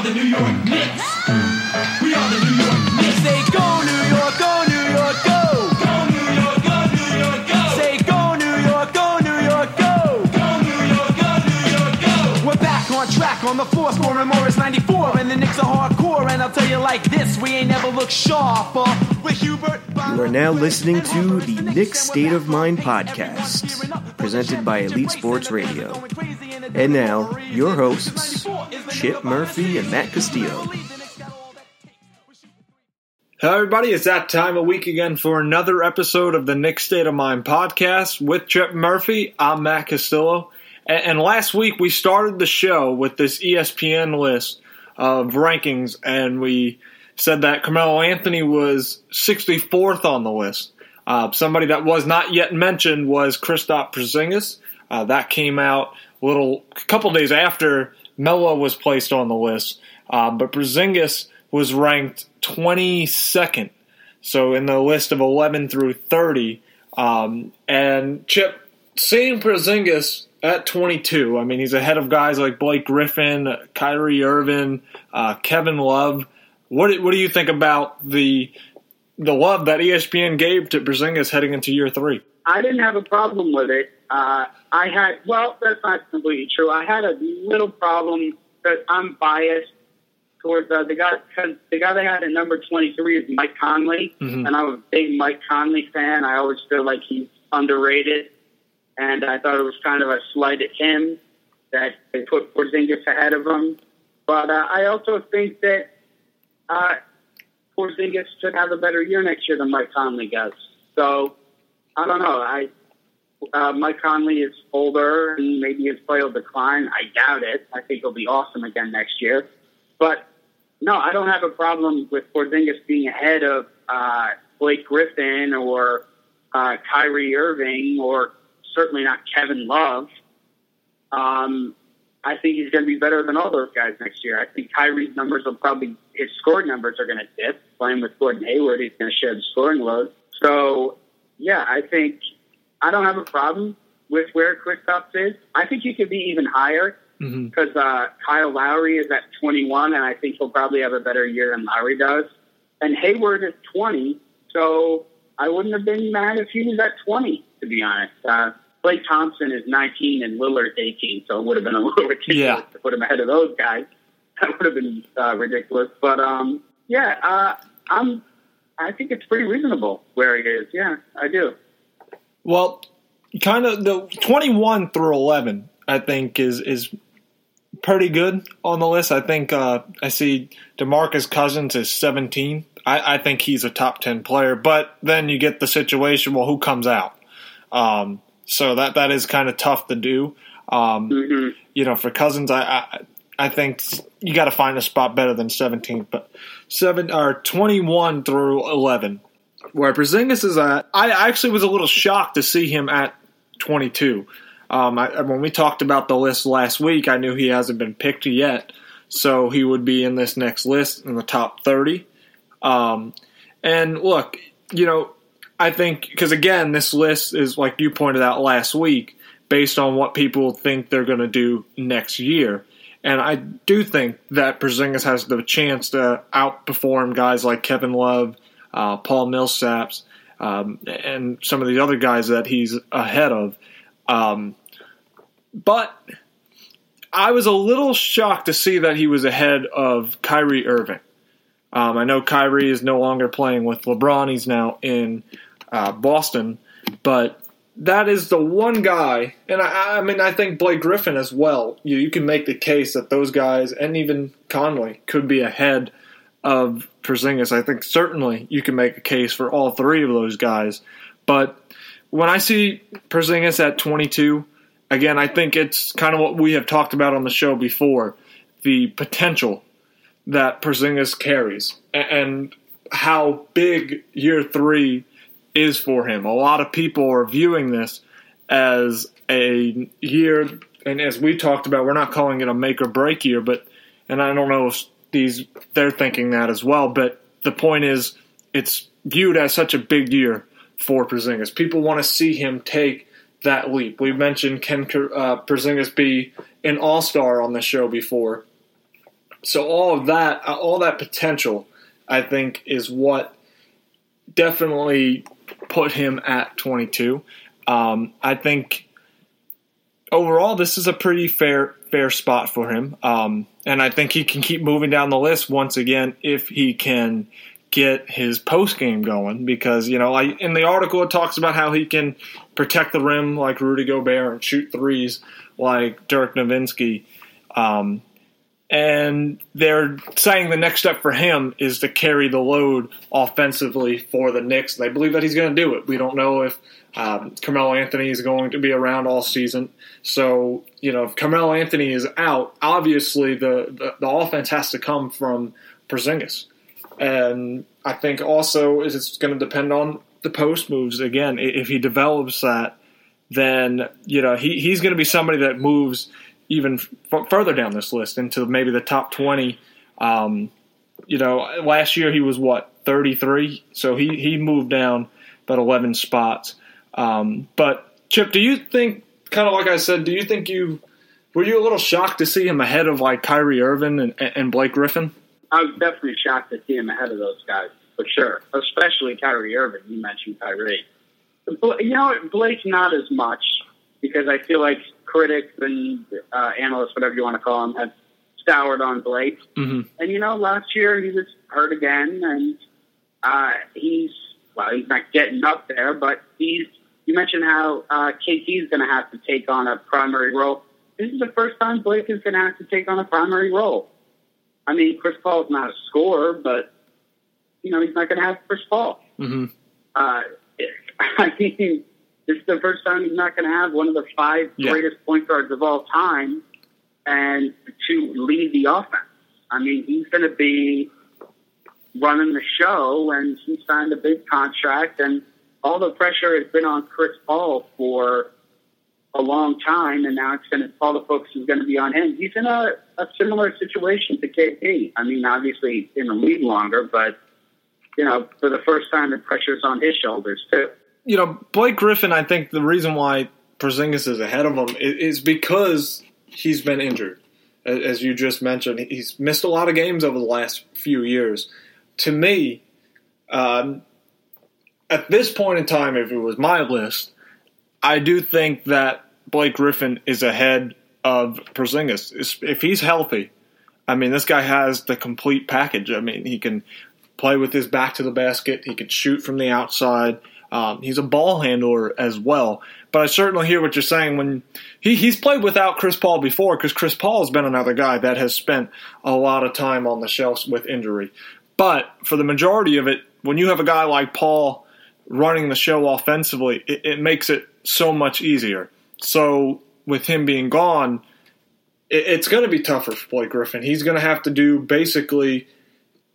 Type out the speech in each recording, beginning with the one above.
are the New York Knicks. We are the New York Knicks. Say go New York, go New York, go. Go New York, go New York, go. Say go New York, go New York, go. Go New York, go New York, go. We're back on track on the floor, scoring more. It's 94, and the Knicks are hardcore. And I'll tell you like this, we ain't never looked sharper. Uh, with Hubert. You are now listening to the Knicks State of Mind podcast, presented by Elite Sports Radio. And now, your hosts, Chip Murphy and Matt Castillo. Hello, everybody. It's that time of week again for another episode of the Knicks State of Mind podcast with Chip Murphy. I'm Matt Castillo. And, last week we started the show with this ESPN list of rankings, and we said that Carmelo Anthony was 64th on the list. Uh, somebody that was not yet mentioned was Kristaps Porzingis. Uh, that came out a little, a couple days after Melo was placed on the list. Uh, but Porzingis was ranked 22nd, so in the list of 11 through 30. Um, and Chip, seeing Porzingis at 22, I mean, he's ahead of guys like Blake Griffin, Kyrie Irving, uh, Kevin Love. What what do you think about the the love that ESPN gave to Porzingis heading into year three? I didn't have a problem with it. Uh, I had, well, that's not completely true. I had a little problem because I'm biased towards uh, the guy, cause the guy they had at number 23 is Mike Conley, Mhm. and I'm a big Mike Conley fan. I always feel like he's underrated, and I thought it was kind of a slight at him that they put Porzingis ahead of him. But uh, I also think that uh, Porzingis should have a better year next year than Mike Conley does. So I don't know. I uh, Mike Conley is older and maybe his play will decline. I doubt it. I think he'll be awesome again next year. But no, I don't have a problem with Porzingis being ahead of uh, Blake Griffin or uh, Kyrie Irving or certainly not Kevin Love. Um, I think he's going to be better than all those guys next year. I think Kyrie's numbers will probably his scoring numbers are going to dip. Playing with Gordon Hayward, he's going to share the scoring load. So yeah, I think I don't have a problem with where Kristaps is. I think he could be even higher Mm-hmm. because uh, Kyle Lowry is at 21, and I think he'll probably have a better year than Lowry does. And Hayward is 20, so I wouldn't have been mad if he was at 20, to be honest. Uh, Klay Thompson is 19 and Lillard's 18, so it would have been a little ridiculous Yeah. to put him ahead of those guys. That would have been uh, ridiculous. But um, yeah, uh, I'm. I think it's pretty reasonable where he is. Yeah, I do. Well, kind of the 21 through 11, I think is is pretty good on the list. I think uh, I see Demarcus Cousins is 17. I, I think he's a top 10 player, but then you get the situation. Well, who comes out? Um, so that that is kind of tough to do. Um, hmm you know, for Cousins, I I, I think you got to find a spot better than 17, but seven or 21 through 11. Where Porzingis is at, I actually was a little shocked to see him at 22. Um, I, when we talked about the list last week, I knew he hasn't been picked yet, so he would be in this next list in the top 30. Um, and look, you know, I think because again, this list is like you pointed out last week, based on what people think they're going to do next year. And I do think that Porzingis has the chance to outperform guys like Kevin Love, uh, Paul Millsaps, um, and some of the other guys that he's ahead of. Um, but I was a little shocked to see that he was ahead of Kyrie Irving. Um, I know Kyrie is no longer playing with LeBron; he's now in uh, Boston. But that is the one guy, and I, I mean, I think Blake Griffin as well. You, you can make the case that those guys, and even Conley, could be ahead of Porzingis. I think certainly you can make a case for all three of those guys. But when I see Porzingis at 22, again, I think it's kind of what we have talked about on the show before the potential that Porzingis carries and how big year three is for him. A lot of people are viewing this as a year, and as we talked about, we're not calling it a make or break year, but and I don't know if these they're thinking that as well. But the point is, it's viewed as such a big year for Porzingis. People want to see him take that leap. We mentioned can uh, Porzingis be an All Star on the show before. So all of that, uh, all that potential, I think, is what definitely put him at 22. Um, I think overall this is a pretty fair fair spot for him, um, and I think he can keep moving down the list once again if he can get his post game going. Because you know, I, in the article it talks about how he can protect the rim like Rudy Gobert and shoot threes like Dirk Nowitzki. Um, and they're saying the next step for him is to carry the load offensively for the Knicks. They believe that he's going to do it. We don't know if um, Carmelo Anthony is going to be around all season. So, you know, if Carmelo Anthony is out, obviously the, the, the offense has to come from Porzingis. And I think also is it's going to depend on the post moves. Again, if he develops that, then, you know, he, he's going to be somebody that moves – even f- further down this list into maybe the top 20. Um, you know, last year he was what 33, so he he moved down about 11 spots. Um, but Chip, do you think, kind of like I said, do you think you were you a little shocked to see him ahead of like Kyrie Irving and, and Blake Griffin? I was definitely shocked to see him ahead of those guys for sure, especially Kyrie Irving. You mentioned Kyrie. You know, Blake's not as much because I feel like critics and uh, analysts, whatever you want to call them, have soured on Blake. Mm-hmm. And you know, last year he was hurt again, and uh, he's well, he's not getting up there, but he's. You mentioned how uh, KP is going to have to take on a primary role. This is the first time Blake is going to have to take on a primary role. I mean, Chris Paul is not a scorer, but you know he's not going to have Chris Paul. Mm-hmm. Uh, I mean, this is the first time he's not going to have one of the five Yeah. greatest point guards of all time and to lead the offense. I mean, he's going to be running the show, and he signed a big contract, and all the pressure has been on Chris Paul for a long time, and now it's going to all the focus is going to be on him. He's in a, a similar situation to KP. I mean, obviously in the league longer, but you know, for the first time, the pressure's on his shoulders too. You know, Blake Griffin, I think the reason why Porzingis is ahead of him is because he's been injured. As you just mentioned, he's missed a lot of games over the last few years. To me, um, at this point in time, if it was my list, I do think that Blake Griffin is ahead of Porzingis. If he's healthy, I mean, this guy has the complete package. I mean, he can play with his back to the basket. He can shoot from the outside. Um, he's a ball handler as well. But I certainly hear what you're saying when he, he's played without Chris Paul before because Chris Paul has been another guy that has spent a lot of time on the shelves with injury. But for the majority of it, when you have a guy like Paul running the show offensively, it, it makes it so much easier. So with him being gone, it, it's going to be tougher for Blake Griffin. He's going to have to do basically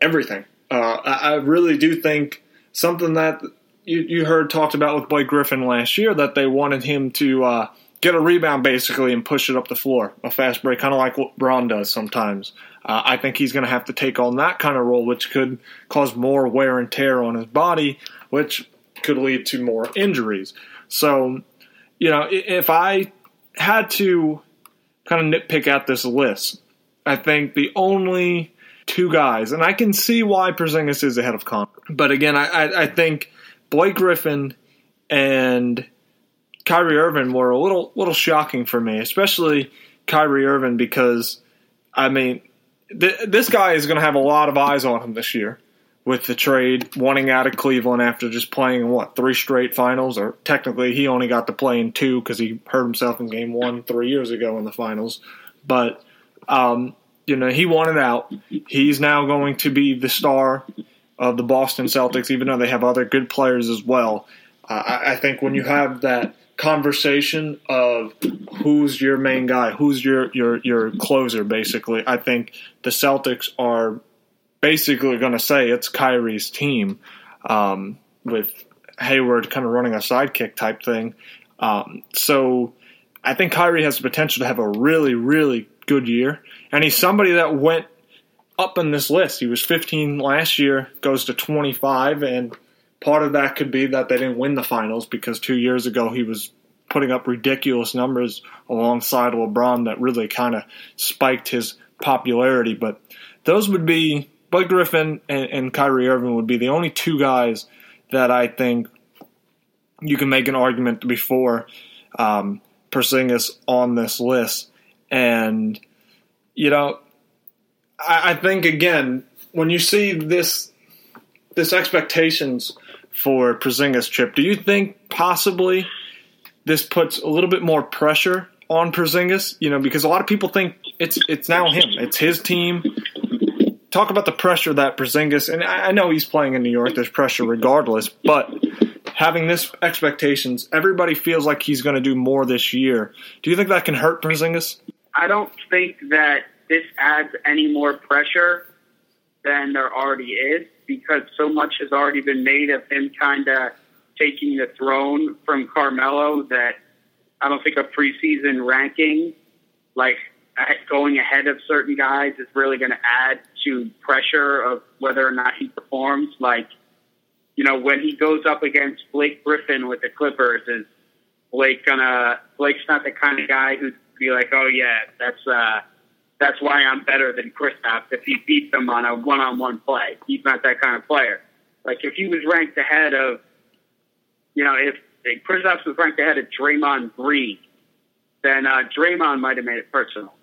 everything. Uh, I, I really do think something that you, you heard talked about with Blake Griffin last year that they wanted him to uh, get a rebound basically and push it up the floor, a fast break, kind of like what Bron does sometimes. Uh, I think he's going to have to take on that kind of role, which could cause more wear and tear on his body, which could lead to more injuries. So, you know, if I had to kind of nitpick at this list, I think the only two guys, and I can see why Porzingis is ahead of Con. But again, I, I, I think Blake Griffin and Kyrie Irving were a little little shocking for me, especially Kyrie Irving because I mean th- this guy is going to have a lot of eyes on him this year with the trade wanting out of Cleveland after just playing what three straight finals, or technically he only got to play in two because he hurt himself in game one three years ago in the finals, but. Um, you know, he wanted out. He's now going to be the star of the Boston Celtics, even though they have other good players as well. I, I think when you have that conversation of who's your main guy, who's your your your closer, basically, I think the Celtics are basically going to say it's Kyrie's team, um, with Hayward kind of running a sidekick type thing. Um, so I think Kyrie has the potential to have a really, really good year. And he's somebody that went up in this list. He was 15 last year, goes to 25, and part of that could be that they didn't win the finals because two years ago he was putting up ridiculous numbers alongside LeBron that really kind of spiked his popularity. But those would be Blake Griffin and, and Kyrie Irving would be the only two guys that I think you can make an argument before um, Porzingis on this list. And you know, I, I think again when you see this this expectations for Porzingis trip, do you think possibly this puts a little bit more pressure on Porzingis? You know, because a lot of people think it's it's now him, it's his team. Talk about the pressure that Porzingis, and I I know he's playing in New York. There's pressure regardless, but having this expectations, everybody feels like he's going to do more this year. Do you think that can hurt Porzingis? I don't think that this adds any more pressure than there already is because so much has already been made of him kind of taking the throne from Carmelo that I don't think a preseason ranking, like going ahead of certain guys, is really going to add to pressure of whether or not he performs. Like, you know, when he goes up against Blake Griffin with the Clippers, is Blake gonna? Blake's not the kind of guy who'd be like, oh yeah, that's uh, that's why I'm better than Kristaps if he beats him on a one-on-one play. He's not that kind of player. Like if he was ranked ahead of, you know, if, if Kristaps was ranked ahead of Draymond Green, then uh, Draymond might have made it personal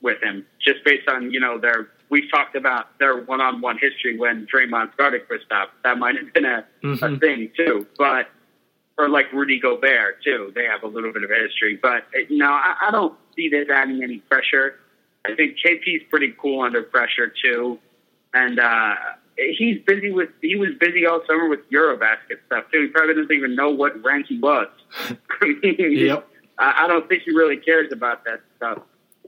with him, just based on you know their. We've talked about their one-on-one history when Draymond started Kristaps. That might have been a, a thing too, but or like Rudy Gobert too. They have a little bit of a history, but uh, no, I, I don't see this adding any pressure. I think KP's pretty cool under pressure too, and uh, he's busy with. He was busy all summer with Eurobasket stuff too. He probably doesn't even know what rank he was. I mean, Yep. I, I don't think he really cares about that stuff.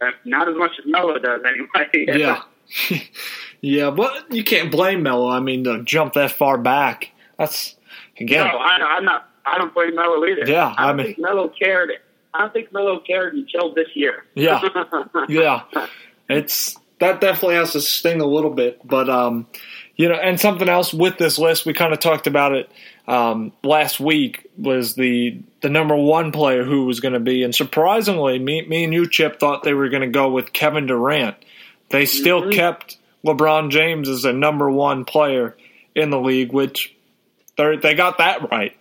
Uh, not as much as Melo does, anyway. Yeah. yeah, but you can't blame Melo. I mean, to jump that far back, that's again. No, I, I'm not. I don't blame Melo either. Yeah, I I mean- think Melo cared. I don't think Melo cared until this year. Yeah. yeah, it's that definitely has to sting a little bit, but um, you know, and something else with this list, we kind of talked about it um, last week was the the number one player who was going to be, and surprisingly, me me and you Chip thought they were going to go with Kevin Durant. They still kept LeBron James as a number one player in the league, which they they got that right.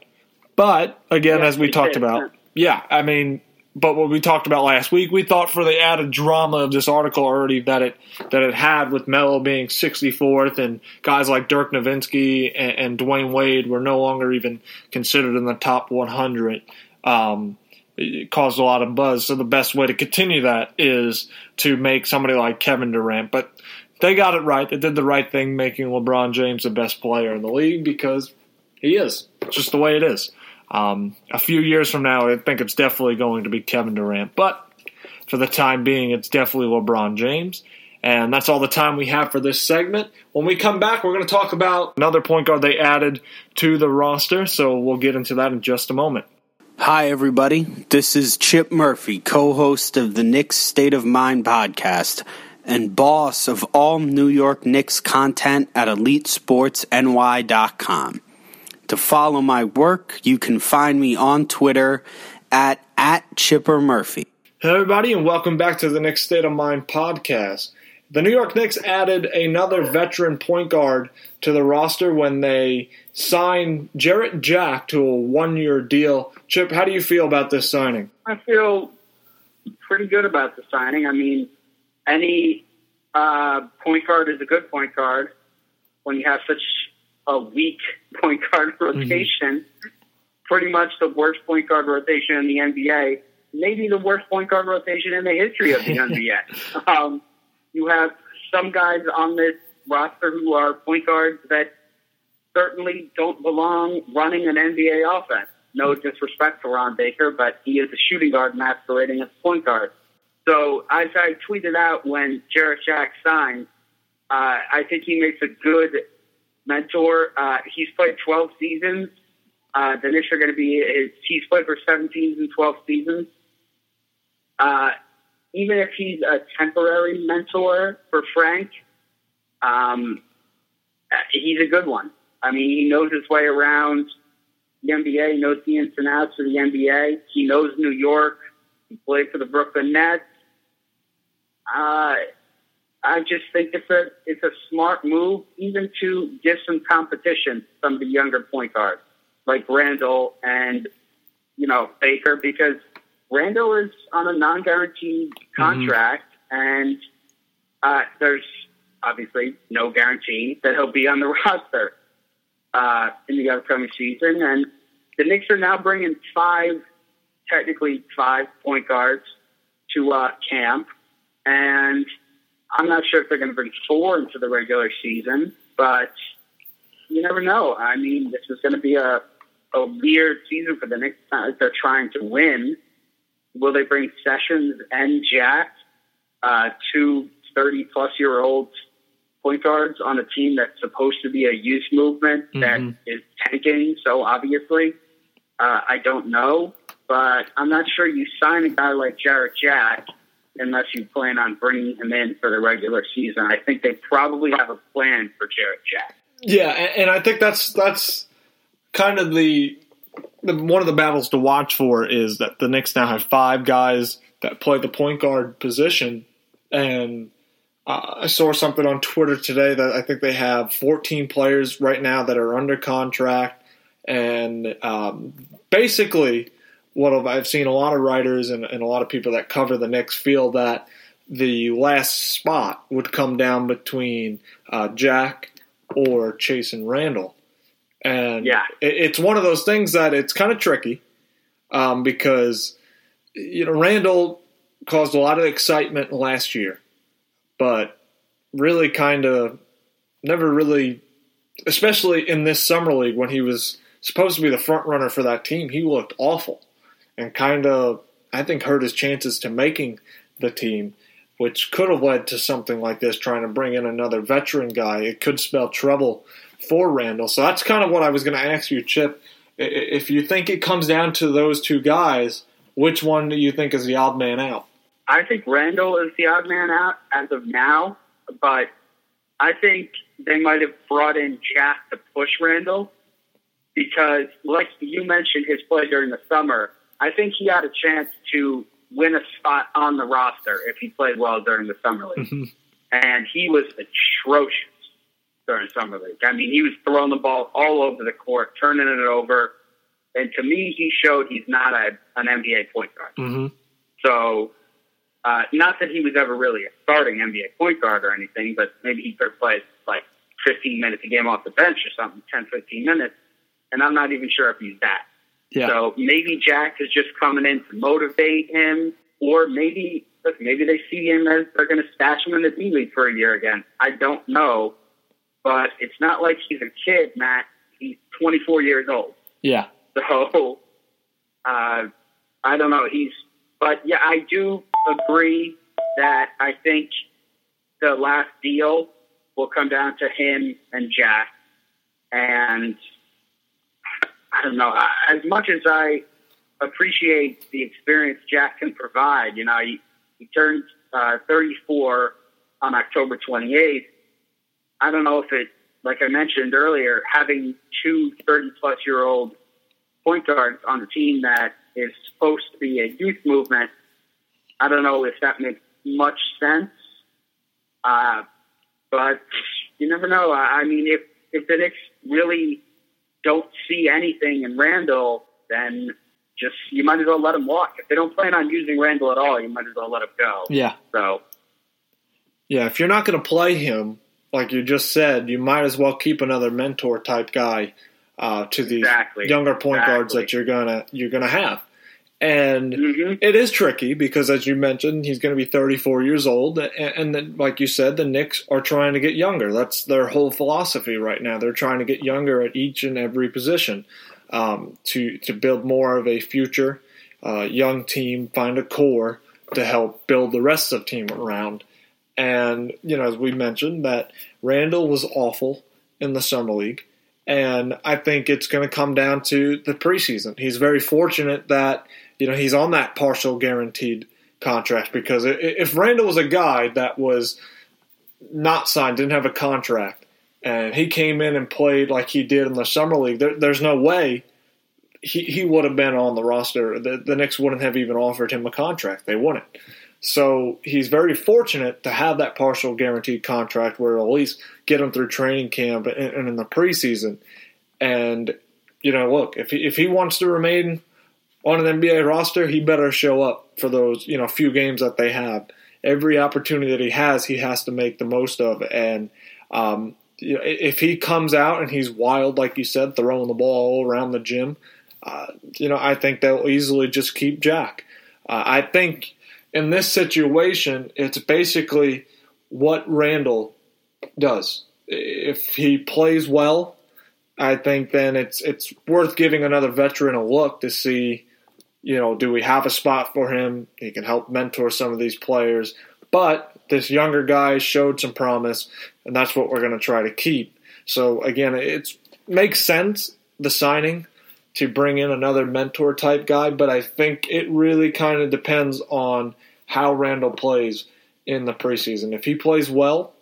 But again, Yeah, as we talked did. about, yeah, I mean, but what we talked about last week, we thought for the added drama of this article already that it that it had with Melo being 64th and guys like Dirk Nowitzki and, and Dwyane Wade were no longer even considered in the top 100. Um, it caused a lot of buzz. So the best way to continue that is to make somebody like Kevin Durant. But they got it right. They did the right thing, making LeBron James the best player in the league because he is. It's just the way it is. Um, a few years from now, I think it's definitely going to be Kevin Durant. But for the time being, it's definitely LeBron James. And that's all the time we have for this segment. When we come back, we're going to talk about another point guard they added to the roster. So we'll get into that in just a moment. Hi, everybody. This is Chip Murphy, co host of the Knicks State of Mind podcast and boss of all New York Knicks content at EliteSportsNY.com. To follow my work, you can find me on Twitter at, at Chipper Murphy. Hey, everybody, and welcome back to the Knicks State of Mind podcast. The New York Knicks added another veteran point guard to the roster when they signed Jarrett Jack to a one year deal. Chip, how do you feel about this signing? I feel pretty good about the signing. I mean, any uh, point guard is a good point guard when you have such a weak point guard rotation. Pretty much the worst point guard rotation in the NBA. Maybe the worst point guard rotation in the history of the NBA. Um, you have some guys on this roster who are point guards that certainly don't belong running an NBA offense. No disrespect to Ron Baker, but he is a shooting guard masquerading as a point guard. So as I tweeted out when Jarrett Jack signed, uh, I think he makes a good mentor. Uh, he's played 12 seasons. Uh, the Knicks are going to be his, he's played for 17 and 12 seasons. Uh, even if he's a temporary mentor for Frank, um, he's a good one. I mean, he knows his way around the NBA. Knows the ins and outs of the NBA. He knows New York. He played for the Brooklyn Nets. Uh, I just think it's a it's a smart move, even to give some competition of the younger point guards like Randle and you know Baker, because Randle is on a non-guaranteed contract, and uh, there's obviously no guarantee that he'll be on the roster uh, in the upcoming season. And the Knicks are now bringing five, technically five point guards to uh, camp, and I'm not sure if they're going to bring four into the regular season, but you never know. I mean, this is going to be a a weird season for the Knicks. Uh, They're trying to win. Will they bring Sessions and Jack, uh, two 30 plus year old point guards on a team that's supposed to be a youth movement that is tanking so obviously? Uh, I don't know, but I'm not sure you sign a guy like Jarrett Jack unless you plan on bringing him in for the regular season. I think they probably have a plan for Jarrett Jack. Yeah, and, and I think that's that's kind of the, the one of the battles to watch for is that the Knicks now have five guys that play the point guard position, and uh, I saw something on Twitter today that I think they have 14 players right now that are under contract, and um, basically, what I've seen a lot of writers and, and a lot of people that cover the Knicks feel that the last spot would come down between uh, Jack or Chasson Randle. And Yeah. it, it's one of those things that it's kind of tricky um, because, you know, Randle caused a lot of excitement last year, but really kind of never really, especially in this summer league when he was supposed to be the front runner for that team, he looked awful and kind of, I think, hurt his chances to making the team, which could have led to something like this, trying to bring in another veteran guy. It could spell trouble for Randle. So that's kind of what I was going to ask you, Chip. If you think it comes down to those two guys, which one do you think is the odd man out? I think Randle is the odd man out as of now, but I think they might have brought in Jack to push Randle because, like you mentioned, his play during the summer. I think he had a chance to win a spot on the roster if he played well during the summer league, and he was atrocious during summer league. I mean, he was throwing the ball all over the court, turning it over, and to me, he showed he's not a, an NBA point guard. Mm-hmm. So, uh, not that he was ever really a starting NBA point guard or anything, but maybe he could play like 15 minutes a game off the bench or something, 10, 15 minutes. And I'm not even sure if he's that. Yeah. So maybe Jack is just coming in to motivate him, or maybe look, maybe they see him as they're going to stash him in the D League for a year again. I don't know, but it's not like he's a kid, Matt. He's 24 years old. Yeah. So uh, I don't know. He's, but yeah, I do agree that I think the last deal will come down to him and Jack. And I don't know. As much as I appreciate the experience Jack can provide, you know, he, he turned uh, 34 on October 28th. I don't know if it, like I mentioned earlier, having two 30 plus year old point guards on the team that is supposed to be a youth movement. I don't know if that makes much sense. Uh, but you never know. I I mean, if, if the Knicks really don't see anything in Randle, then just, you might as well let him walk. If they don't plan on using Randle at all, you might as well let him go. Yeah. So, Yeah, if you're not going to play him, like you just said, you might as well keep another mentor type guy uh, to these Exactly. younger point guards that you're gonna you're gonna have. And Mhm. it is tricky because, as you mentioned, he's going to be 34 years old, and, and then, like you said, the Knicks are trying to get younger. That's their whole philosophy right now. They're trying to get younger at each and every position um, to to build more of a future uh, young team, find a core to help build the rest of the team around. And you know, as we mentioned, that Randle was awful in the summer league, and I think it's going to come down to the preseason. He's very fortunate that you know he's on that partial guaranteed contract because if Randle was a guy that was not signed, didn't have a contract, and he came in and played like he did in the summer league, there, there's no way he, he would have been on the roster. The, the Knicks wouldn't have even offered him a contract. They wouldn't. So he's very fortunate to have that partial guaranteed contract where it'll at least get him through training camp and, and in the preseason. And you know, look, if he, if he wants to remain on an NBA roster, he better show up for those you know few games that they have. Every opportunity that he has, he has to make the most of. And um, you know, if he comes out and he's wild, like you said, throwing the ball all around the gym, uh, you know, I think they'll easily just keep Jack. Uh, I think in this situation, it's basically what Randle does. If he plays well, I think then it's it's worth giving another veteran a look to see, you know, do we have a spot for him? He can help mentor some of these players. But this younger guy showed some promise, and that's what we're going to try to keep. So again, it makes sense the signing to bring in another mentor type guy, but I think it really kind of depends on how Randle plays in the preseason. If he plays well,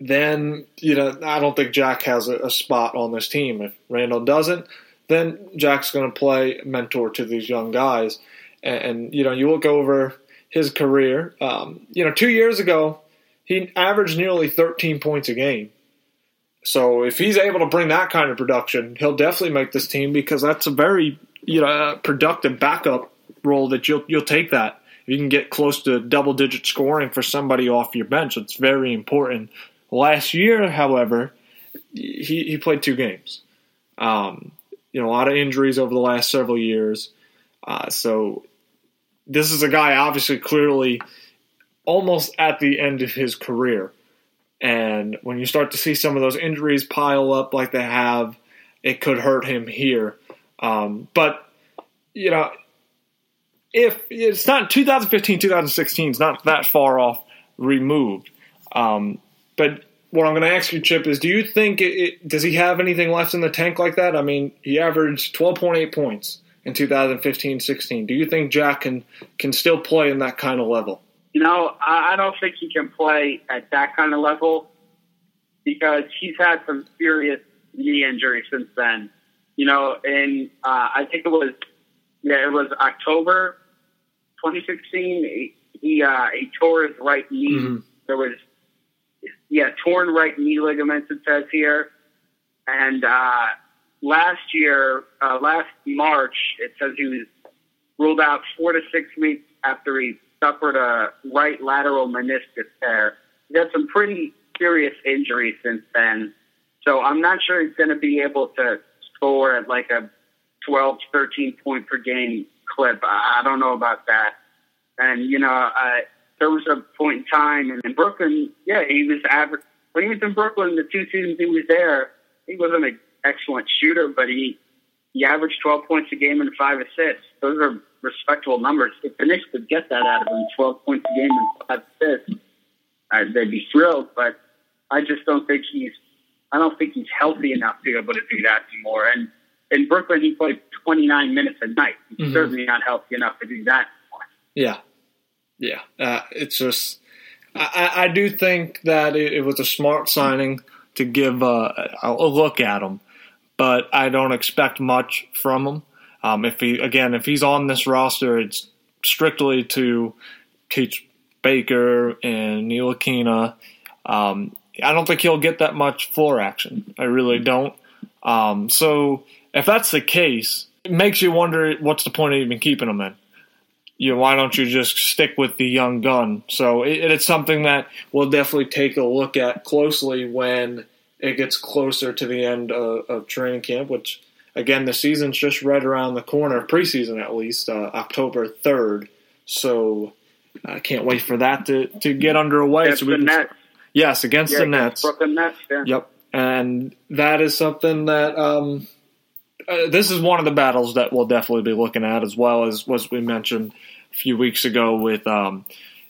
then you know I don't think Jack has a, a spot on this team. If Randle doesn't, then Jack's going to play mentor to these young guys. And, and, you know you look over his career. Um, you know, two years ago he averaged nearly 13 points a game. So if he's able to bring that kind of production, he'll definitely make this team because that's a very you know productive backup role that you'll you'll take that. If you can get close to double digit scoring for somebody off your bench, it's very important. Last year, however, he, he played two games. Um, you know, a lot of injuries over the last several years. Uh, so this is a guy obviously clearly almost at the end of his career. And when you start to see some of those injuries pile up like they have, it could hurt him here. Um, but, you know, if it's not 2015, 2016, it's not that far off removed. Um, but what I'm going to ask you, Chip, is do you think it, it, does he have anything left in the tank like that? I mean, he averaged 12.8 points in 2015-16. Do you think Jack can can still play in that kind of level? You know, I don't think he can play at that kind of level because he's had some serious knee injuries since then. You know, and uh, I think it was yeah, it was October 2016. He he, uh, he tore his right knee. Mm-hmm. There was yeah torn right knee ligaments. It says here, and uh, last year, uh, last March, it says he was ruled out four to six weeks after he suffered a right lateral meniscus tear. He had some pretty serious injuries since then. So I'm not sure he's going to be able to score at like a 12, 13 point per game clip. I don't know about that. And, you know, I, there was a point in time and in Brooklyn, yeah, he was average. When he was in Brooklyn, the two seasons he was there, he wasn't an excellent shooter, but he, he averaged 12 points a game and five assists. Those are respectable numbers. If the Knicks could get that out of him, 12 points a game and five assists, uh, they'd be thrilled. But I just don't think he's I don't think he's healthy enough to be able to do that anymore. And in Brooklyn, he played 29 minutes a night. He's mm-hmm. certainly not healthy enough to do that anymore. Yeah, yeah. Uh, it's just I, I, do think that it, it, was a smart signing to give a, a look at him, but I don't expect much from him. Um, if he again, if he's on this roster, it's strictly to teach Baker and Ntilikina. Um, I don't think he'll get that much floor action. I really don't. Um, so if that's the case, it makes you wonder what's the point of even keeping him in. You know, why don't you just stick with the young gun? So it, it's something that we'll definitely take a look at closely when it gets closer to the end of, of training camp, which again, the season's just right around the corner, preseason at least, uh, October 3rd. So I can't wait for that to, to get underway. Against so we can, Nets. Yes, against yeah, the Nets. Brooklyn Nets, yeah. Yep. And that is something that um, uh, this is one of the battles that we'll definitely be looking at, as well as was we mentioned a few weeks ago with um,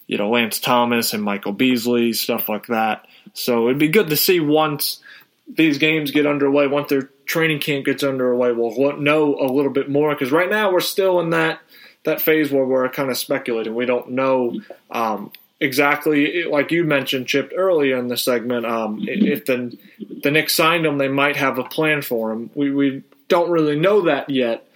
you know Lance Thomas and Michael Beasley, stuff like that. So it'd be good to see once these games get underway, once their training camp gets underway, we'll know a little bit more because right now we're still in that that phase where we're kind of speculating. We don't know um, exactly, like you mentioned, Chip earlier in the segment. Um, if the the Knicks signed him, they might have a plan for him. We we don't really know that yet,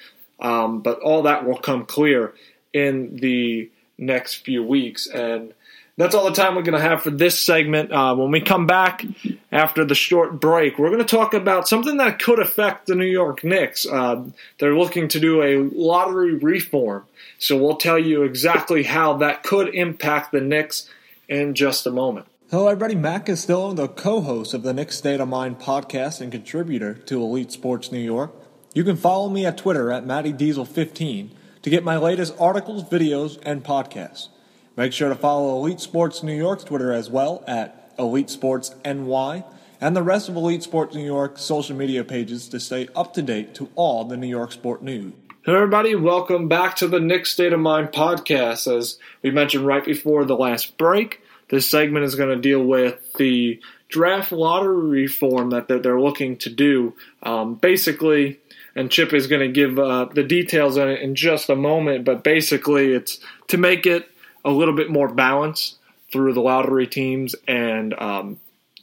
um, but all that will come clear in the next few weeks. And that's all the time we're going to have for this segment. Uh, when we come back after the short break, we're going to talk about something that could affect the New York Knicks. Uh, they're looking to do a lottery reform. So we'll tell you exactly how that could impact the Knicks in just a moment. Hello, everybody. Matt Castillo, the co host of the Knicks State of Mind podcast and contributor to Elite Sports New York. You can follow me at Twitter at MattyDiesel15 to get my latest articles, videos, and podcasts. Make sure to follow Elite Sports New York's Twitter as well at Elite Sports NY and the rest of Elite Sports New York's social media pages to stay up to date to all the New York sport news. Hello, everybody. Welcome back to the Knicks State of Mind podcast. As we mentioned right before the last break, this segment is going to deal with the draft lottery reform that they're, they're looking to do. Um, basically, and Chip is going to give uh, the details on it in just a moment, but basically, it's to make it a little bit more balanced through the lottery teams, and um,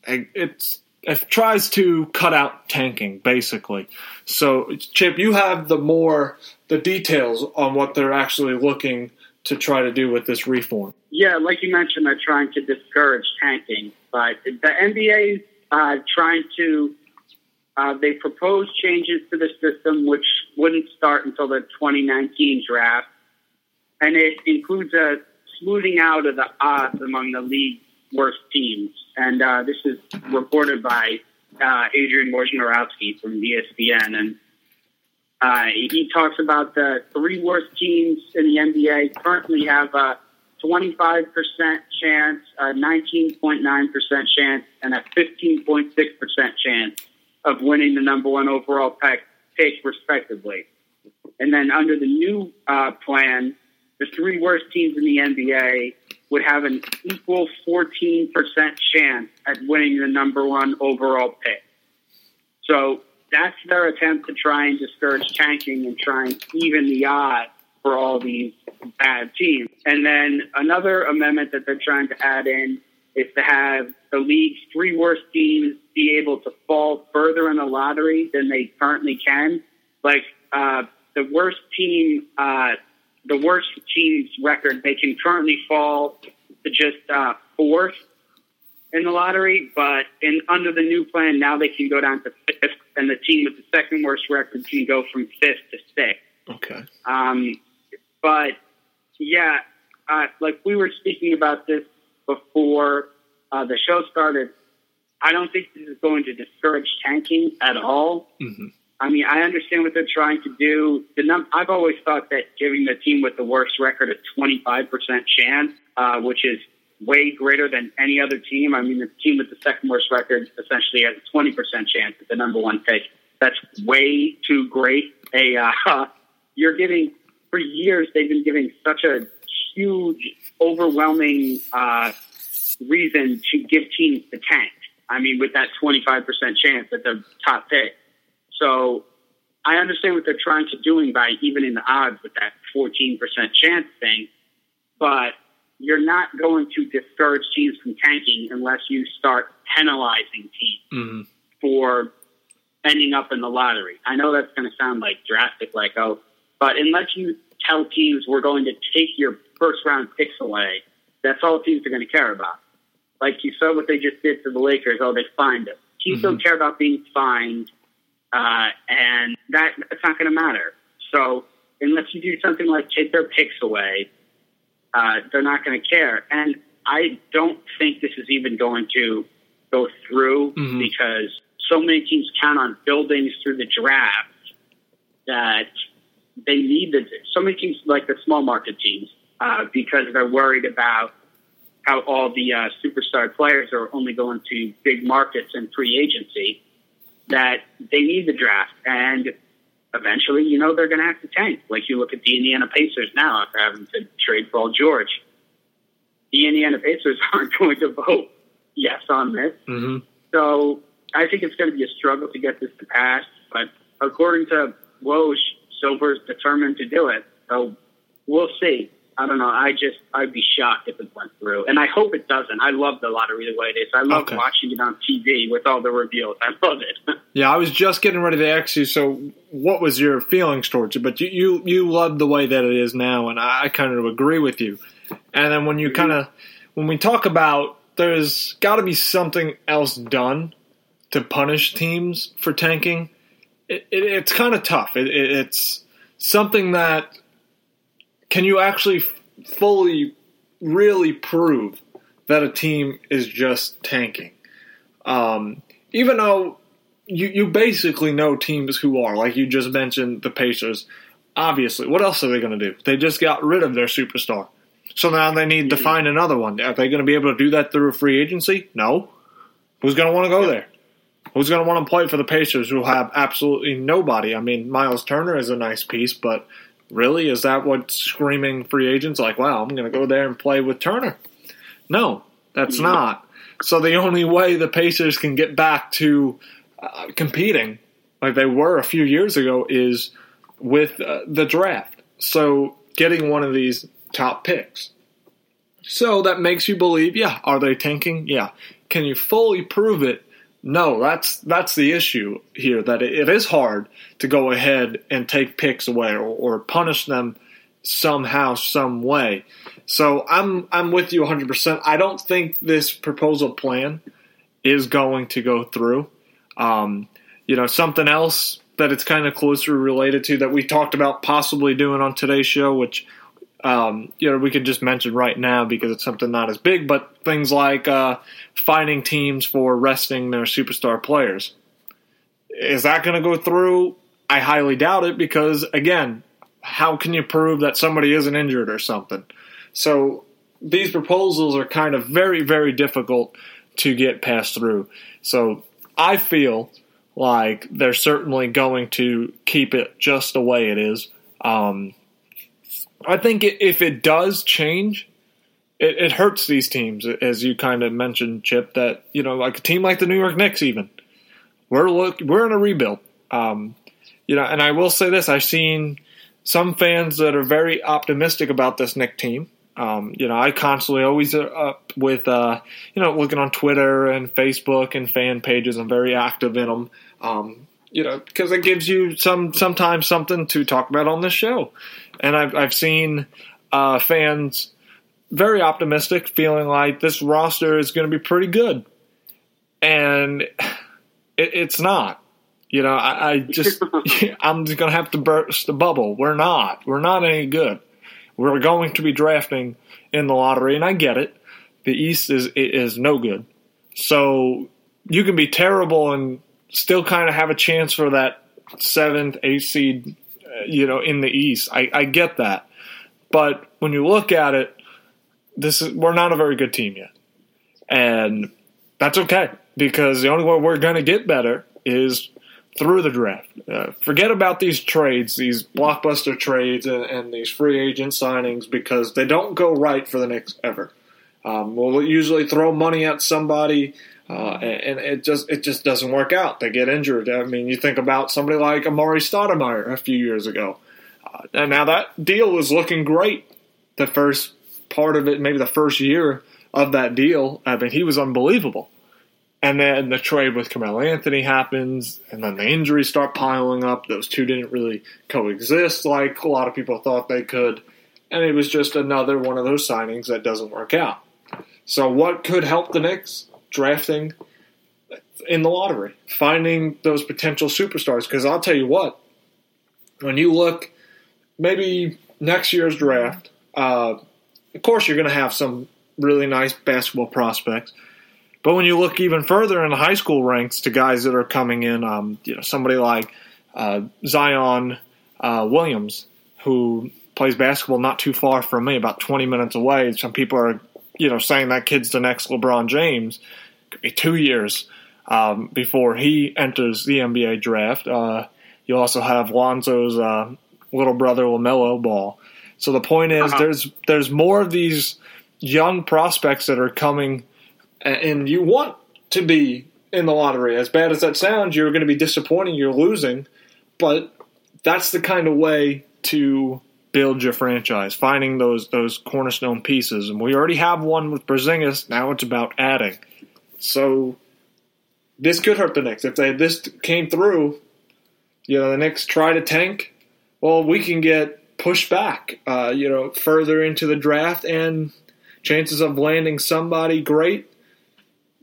it's it tries to cut out tanking basically. So, Chip, you have the more the details on what they're actually looking to try to do with this reform. Yeah, like you mentioned, they're trying to discourage tanking, but the NBA is uh, trying to. Uh, they proposed changes to the system, which wouldn't start until the 2019 draft, and it includes a smoothing out of the odds among the league's worst teams. And uh, this is reported by uh, Adrian Wojnarowski from ESPN, and uh, he talks about the three worst teams in the NBA currently have a 25% chance, a 19.9% chance, and a 15.6% chance of winning the number one overall pick, pick respectively. And then under the new uh, plan, the three worst teams in the NBA would have an equal 14% chance at winning the number one overall pick. So that's their attempt to try and discourage tanking and try and even the odds for all these bad teams. And then another amendment that they're trying to add in is to have the league's three worst teams be able to fall further in the lottery than they currently can. Like uh, the worst team, uh, the worst team's record, they can currently fall to just uh, fourth in the lottery, but in under the new plan, now they can go down to fifth, and the team with the second worst record can go from fifth to sixth. Okay. Um, but yeah, uh, like we were speaking about this before uh, the show started. I don't think this is going to discourage tanking at all. Mm-hmm. I mean, I understand what they're trying to do. The num- I've always thought that giving the team with the worst record a 25% chance, uh, which is way greater than any other team. I mean, the team with the second worst record essentially has a 20% chance at the number one pick. That's way too great. A uh, you're giving for years they've been giving such a huge, overwhelming uh, reason to give teams the tank. I mean, with that 25% chance at the top pick. So I understand what they're trying to doing by evening the odds with that 14% chance thing, but you're not going to discourage teams from tanking unless you start penalizing teams Mm-hmm. for ending up in the lottery. I know that's going to sound like drastic, like, oh, but unless you tell teams we're going to take your first round picks away, that's all teams are going to care about. Like you saw what they just did to the Lakers, oh, they fined them. Teams don't care about being fined, uh, and that that's not going to matter. So unless you do something like take their picks away, uh, they're not going to care. And I don't think this is even going to go through Mhm. because so many teams count on buildings through the draft that they need the so many teams like the small market teams uh, because they're worried about how all the uh, superstar players are only going to big markets and free agency that they need the draft and eventually you know they're going to have to tank like you look at the Indiana Pacers now after having to trade Paul George the Indiana Pacers aren't going to vote yes on this Mm-hmm. so I think it's going to be a struggle to get this to pass. But according to Woj, Silver's determined to do it. So we'll see. I don't know. I just I'd be shocked if it went through, and I hope it doesn't. I love the lottery the way it is. I love Okay. watching it on TV with all the reveals. I love it. Yeah, I was just getting ready to ask you. So, what was your feelings towards it? But you you, you love the way that it is now, and I, I kind of agree with you. And then when you mm-hmm. kind of when we talk about there's got to be something else done to punish teams for tanking. It, it, it's kind of tough. It, it's something that can you actually fully, really prove that a team is just tanking? Um, even though you you basically know teams who are like you just mentioned the Pacers. Obviously, what else are they going to do? They just got rid of their superstar. So now they need to find another one. Are they going to be able to do that through a free agency? No. Who's going to want to go there? Who's going to want to play for the Pacers who have absolutely nobody? I mean, Miles Turner is a nice piece, but really, is that what screaming free agents like, wow, I'm going to go there and play with Turner? No, that's not. So the only way the Pacers can get back to uh, competing like they were a few years ago is with uh, the draft. So getting one of these top picks. So that makes you believe, yeah, are they tanking? Yeah. Can you fully prove it? No, that's that's the issue here. That it, it is hard to go ahead and take picks away or, or punish them somehow, some way. So I'm I'm with you 100. percent I don't think this proposal plan is going to go through. Um, you know, something else that it's kind of closely related to that we talked about possibly doing on today's show, which um, you know we could just mention right now because it's something not as big, but things like uh, finding teams for resting their superstar players. Is that going to go through? I highly doubt it because again, how can you prove that somebody isn't injured or something? So these proposals are kind of very, very difficult to get passed through. So I feel like they're certainly going to keep it just the way it is. Um, I think if it does change, it, it, hurts these teams, as you kind of mentioned, Chip. That you know, like a team like the New York Knicks, even we're look we're in a rebuild. Um, you know, and I will say this: I've seen some fans that are very optimistic about this Knick team. Um, you know, I constantly always up with, uh, you know, looking on Twitter and Facebook and fan pages. I'm very active in them. Um, you know, because it gives you some sometimes something to talk about on this show. And I've I've seen uh, fans very optimistic, feeling like this roster is going to be pretty good, and it, it's not. You know, I, I just I'm just going to have to burst the bubble. We're not. We're not any good. We're going to be drafting in the lottery, and I get it. The East is is no good. So you can be terrible and still kind of have a chance for that seventh, eighth seed, you know, in the East. I, I get that, but when you look at it, this is we're not a very good team yet, and that's okay because the only way we're going to get better is through the draft. Uh, forget about these trades, these blockbuster trades, and, and, these free agent signings because they don't go right for the Knicks ever. Um, we'll usually throw money at somebody, uh, and, and, it just it just doesn't work out. They get injured. I mean, you think about somebody like Amar'e Stoudemire a few years ago, uh, and now that deal was looking great. The first part of it, maybe the first year of that deal, I mean, he was unbelievable. And then the trade with Carmelo Anthony happens, and then the injuries start piling up. Those two didn't really coexist like a lot of people thought they could. And it was just another one of those signings that doesn't work out. So, what could help the Knicks? Drafting in the lottery, finding those potential superstars. Because I'll tell you what, when you look maybe next year's draft, uh, of course, you're going to have some really nice basketball prospects. But when you look even further in the high school ranks to guys that are coming in, um, you know, somebody like uh, Zion uh, Williams, who plays basketball not too far from me, about 20 minutes away. Some people are, you know, saying that kid's the next LeBron James. Two years um, before he enters the NBA draft. Uh, you also have Lonzo's uh, little brother LaMelo Ball. So the point is, uh-huh. there's there's more of these young prospects that are coming and you want to be in the lottery. As bad as that sounds, you're going to be disappointing. You're losing, but that's the kind of way to build your franchise, finding those those cornerstone pieces. And we already have one with Porzingis. Now it's about adding. So this could hurt the Knicks if they this came through. You know, the Knicks try to tank. Well, we can get pushed back, uh, you know, further into the draft, and chances of landing somebody great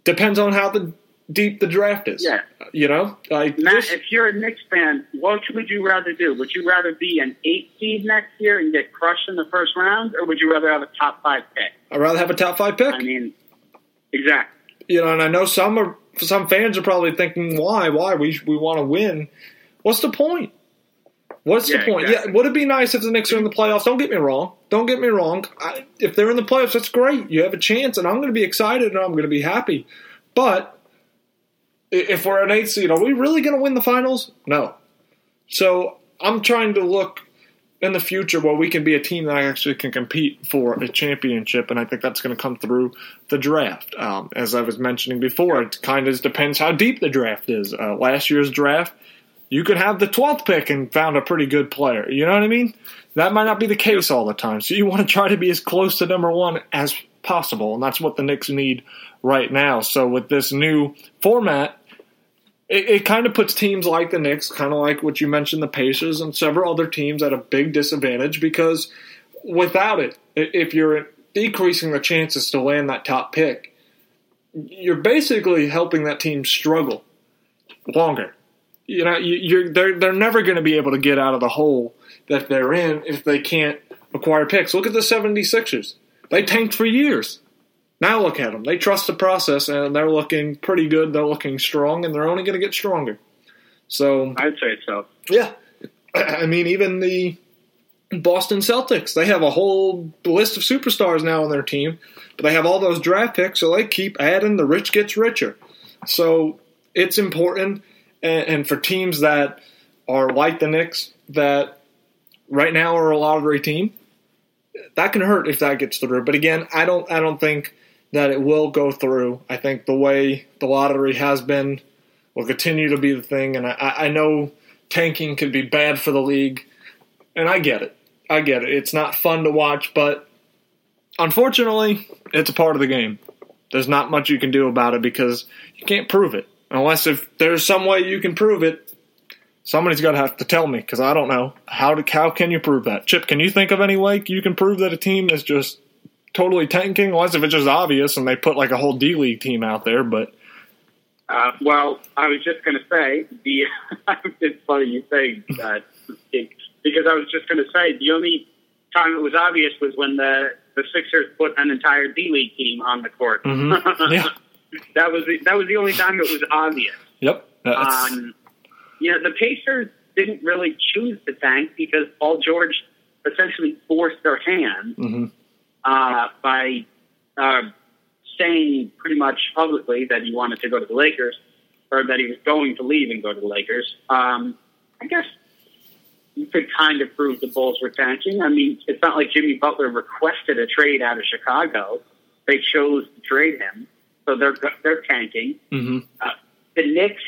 depends on how the deep the draft is. Yeah. you know, like Matt, this- if you're a Knicks fan, what would you rather do? Would you rather be an eight seed next year and get crushed in the first round, or would you rather have a top five pick? I'd rather have a top five pick. I mean, exactly. You know, and I know some are some fans are probably thinking, why, why we we want to win? What's the point? What's Yeah, the point? exactly. Yeah, would it be nice if the Knicks are in the playoffs? Don't get me wrong. Don't get me wrong. I, if they're in the playoffs, that's great. You have a chance, and I'm going to be excited and I'm going to be happy. But if we're an eight seed, are we really going to win the finals? No. So I'm trying to look in the future where we can be a team that actually can compete for a championship, and I think that's going to come through the draft. Um, as I was mentioning before, it kind of depends how deep the draft is. Uh, last year's draft, you could have the 12th pick and found a pretty good player. You know what I mean? That might not be the case all the time. So you want to try to be as close to number one as possible, and that's what the Knicks need right now. So with this new format, it, it kind of puts teams like the Knicks, kind of like what you mentioned, the Pacers and several other teams at a big disadvantage because without it, if you're decreasing the chances to land that top pick, you're basically helping that team struggle longer. You know, you, you're they're they're never going to be able to get out of the hole that they're in if they can't acquire picks. Look at the 76ers. They tanked for years. Now look at them. They trust the process and they're looking pretty good. They're looking strong and they're only going to get stronger. So, I'd say so. yeah. I mean, even the Boston Celtics, they have a whole list of superstars now on their team, but they have all those draft picks, so they keep adding. The rich gets richer. So it's important, and, and for teams that are like the Knicks, that right now are a lottery team, that can hurt if that gets through. But again, I don't, I don't think that it will go through. I think the way the lottery has been will continue to be the thing, and I, I know tanking can be bad for the league, and I get it. I get it. It's not fun to watch, but unfortunately, it's a part of the game. There's not much you can do about it because you can't prove it. Unless if there's some way you can prove it, somebody's got to have to tell me because I don't know how to, how can you prove that. Chip, can you think of any way you can prove that a team is just totally tanking? Unless if it's just obvious and they put like a whole D League team out there, but Uh, well, I was just going to say the. it's funny you say that because I was just going to say the only time it was obvious was when the the Sixers put an entire D League team on the court. Mm-hmm. yeah, that was the, that was the only time it was obvious. yep. That's, Um, you know, the Pacers didn't really choose to tank because Paul George essentially forced their hand Mhm. Uh, by uh, saying pretty much publicly that he wanted to go to the Lakers or that he was going to leave and go to the Lakers. Um, I guess you could kind of prove the Bulls were tanking. I mean, it's not like Jimmy Butler requested a trade out of Chicago; they chose to trade him, so they're they're tanking. mhm. Uh, the Knicks,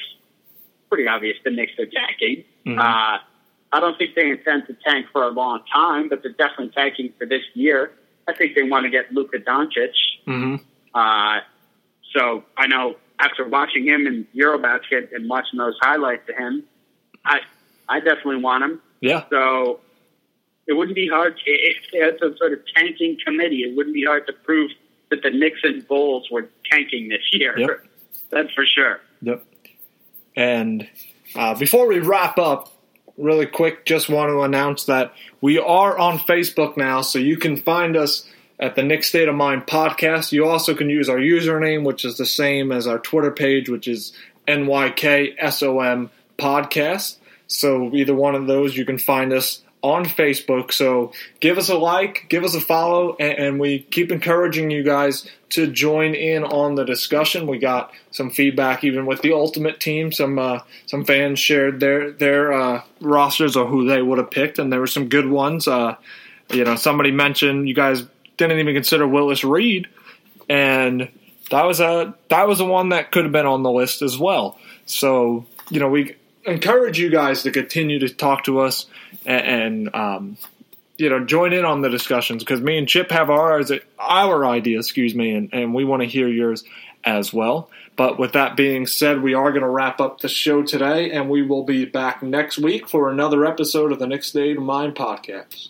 pretty obvious. The Knicks are tanking. Mhm. Uh, I don't think they intend to tank for a long time, but they're definitely tanking for this year. I think they want to get Luka Doncic. Mhm. Uh, so I know after watching him in Eurobasket and watching those highlights of him, I I definitely want him. Yeah. So it wouldn't be hard to, if they had some sort of tanking committee. It wouldn't be hard to prove that the Knicks and Bulls were tanking this year. Yep. That's for sure. Yep. And uh, before we wrap up, really quick, just want to announce that we are on Facebook now, so you can find us at the Knick State of Mind podcast. You also can use our username, which is the same as our Twitter page, which is NYKSOM podcast. So either one of those, you can find us on Facebook. So give us a like, give us a follow, and, and we keep encouraging you guys to join in on the discussion. We got some feedback even with the Ultimate Team. Some uh, some fans shared their their uh, rosters or who they would have picked, and there were some good ones. Uh, you know, somebody mentioned you guys didn't even consider Willis Reed, and that was a that was the one that could have been on the list as well. So you know, we encourage you guys to continue to talk to us and, and um, you know join in on the discussions because me and Chip have ours our idea, excuse me, and, and we want to hear yours as well. But with that being said, we are going to wrap up the show today, and we will be back next week for another episode of the Knicks State of Mind podcast.